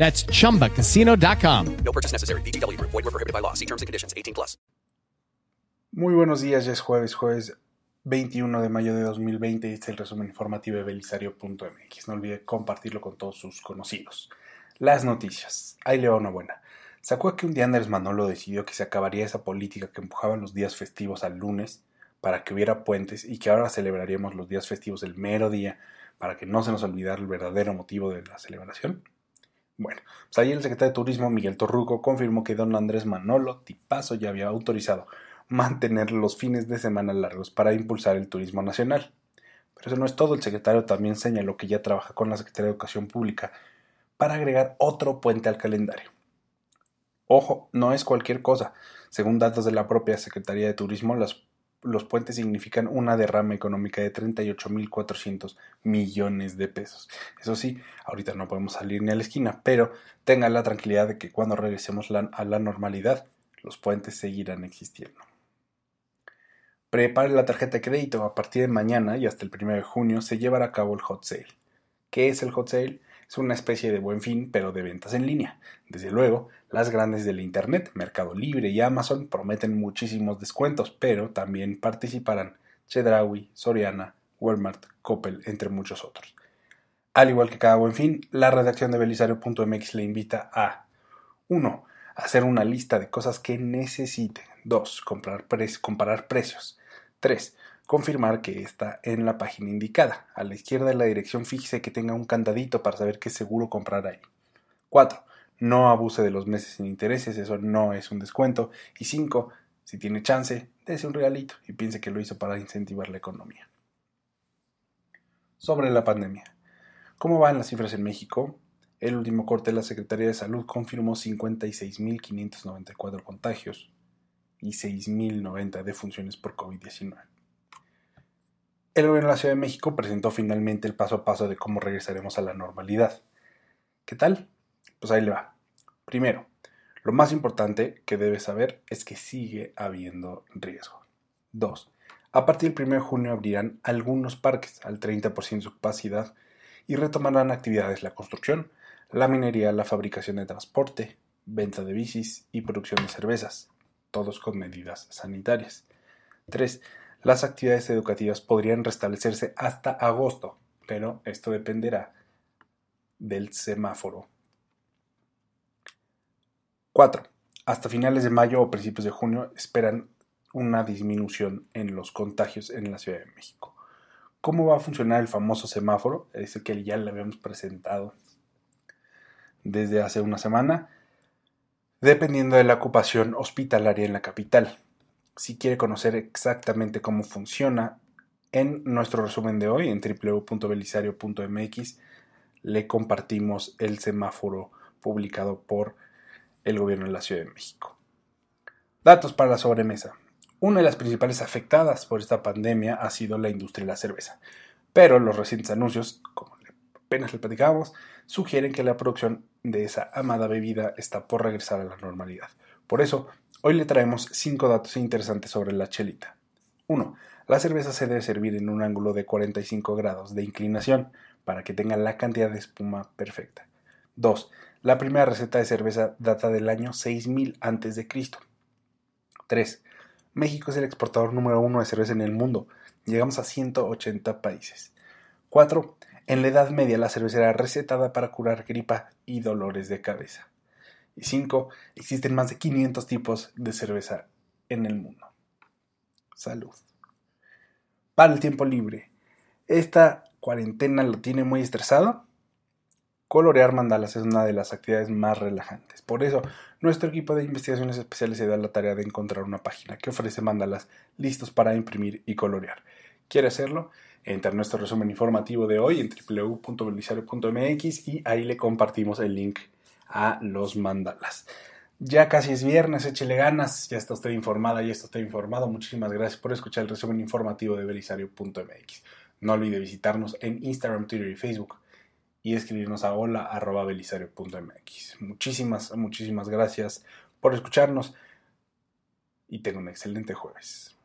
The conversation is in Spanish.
That's chumbacasino.com. No purchase necessary. VGW Group. Void were prohibited by law. See terms and conditions. 18 plus. Muy buenos días, ya es jueves, jueves 21 de mayo de 2020 y este es el resumen informativo de belisario.mx. No olvide compartirlo con todos sus conocidos. Las noticias. Ahí le va una buena. ¿Sacó que un día Andrés Manolo decidió que se acabaría esa política que empujaba los días festivos al lunes para que hubiera puentes y que ahora celebraríamos los días festivos el mero día para que no se nos olvidara el verdadero motivo de la celebración? Bueno, pues ayer el secretario de Turismo, Miguel Torruco, confirmó que don Andrés Manolo Tipazo ya había autorizado mantener los fines de semana largos para impulsar el turismo nacional. Pero eso no es todo, el secretario también señaló que ya trabaja con la Secretaría de Educación Pública para agregar otro puente al calendario. Ojo, no es cualquier cosa. Según datos de la propia Secretaría de Turismo, las los puentes significan una derrama económica de 38.400 millones de pesos. Eso sí, ahorita no podemos salir ni a la esquina, pero tengan la tranquilidad de que cuando regresemos a la normalidad, los puentes seguirán existiendo. Prepare la tarjeta de crédito. A partir de mañana y hasta el 1 de junio se llevará a cabo el hot sale. ¿Qué es el hot sale? Es una especie de buen fin, pero de ventas en línea. Desde luego, las grandes del Internet, Mercado Libre y Amazon prometen muchísimos descuentos, pero también participarán Chedraui, Soriana, Walmart, Coppel, entre muchos otros. Al igual que cada buen fin, la redacción de belisario.mx le invita a 1. Hacer una lista de cosas que necesite. 2. comparar precios. 3 confirmar que está en la página indicada. A la izquierda de la dirección fíjese que tenga un candadito para saber que es seguro comprar ahí. 4. No abuse de los meses sin intereses, eso no es un descuento. Y 5. Si tiene chance, dése un regalito y piense que lo hizo para incentivar la economía. Sobre la pandemia. ¿Cómo van las cifras en México? El último corte de la Secretaría de Salud confirmó 56.594 contagios y 6.090 defunciones por COVID-19. El gobierno de la Ciudad de México presentó finalmente el paso a paso de cómo regresaremos a la normalidad. ¿Qué tal? Pues ahí le va. Primero, lo más importante que debe saber es que sigue habiendo riesgo. 2. A partir del 1 de junio abrirán algunos parques al 30% de su capacidad y retomarán actividades la construcción, la minería, la fabricación de transporte, venta de bicis y producción de cervezas, todos con medidas sanitarias. 3 las actividades educativas podrían restablecerse hasta agosto, pero esto dependerá del semáforo. 4. Hasta finales de mayo o principios de junio esperan una disminución en los contagios en la Ciudad de México. ¿Cómo va a funcionar el famoso semáforo? Es el que ya le habíamos presentado desde hace una semana, dependiendo de la ocupación hospitalaria en la capital si quiere conocer exactamente cómo funciona, en nuestro resumen de hoy en www.belisario.mx le compartimos el semáforo publicado por el gobierno de la Ciudad de México. Datos para la sobremesa. Una de las principales afectadas por esta pandemia ha sido la industria de la cerveza, pero los recientes anuncios, como apenas le platicábamos, sugieren que la producción de esa amada bebida está por regresar a la normalidad. Por eso, Hoy le traemos 5 datos interesantes sobre la chelita. 1. La cerveza se debe servir en un ángulo de 45 grados de inclinación para que tenga la cantidad de espuma perfecta. 2. La primera receta de cerveza data del año 6000 a.C. 3. México es el exportador número uno de cerveza en el mundo. Llegamos a 180 países. 4. En la Edad Media la cerveza era recetada para curar gripa y dolores de cabeza. Y 5. Existen más de 500 tipos de cerveza en el mundo. Salud. Para el tiempo libre. Esta cuarentena lo tiene muy estresado. Colorear mandalas es una de las actividades más relajantes. Por eso, nuestro equipo de investigaciones especiales se da la tarea de encontrar una página que ofrece mandalas listos para imprimir y colorear. ¿Quiere hacerlo? Entra en nuestro resumen informativo de hoy en www.belisario.mx y ahí le compartimos el link a los mandalas. Ya casi es viernes, échele ganas, ya está usted informada, ya está usted informado. Muchísimas gracias por escuchar el resumen informativo de belisario.mx. No olvide visitarnos en Instagram, Twitter y Facebook y escribirnos a hola.belisario.mx. Muchísimas, muchísimas gracias por escucharnos y tenga un excelente jueves.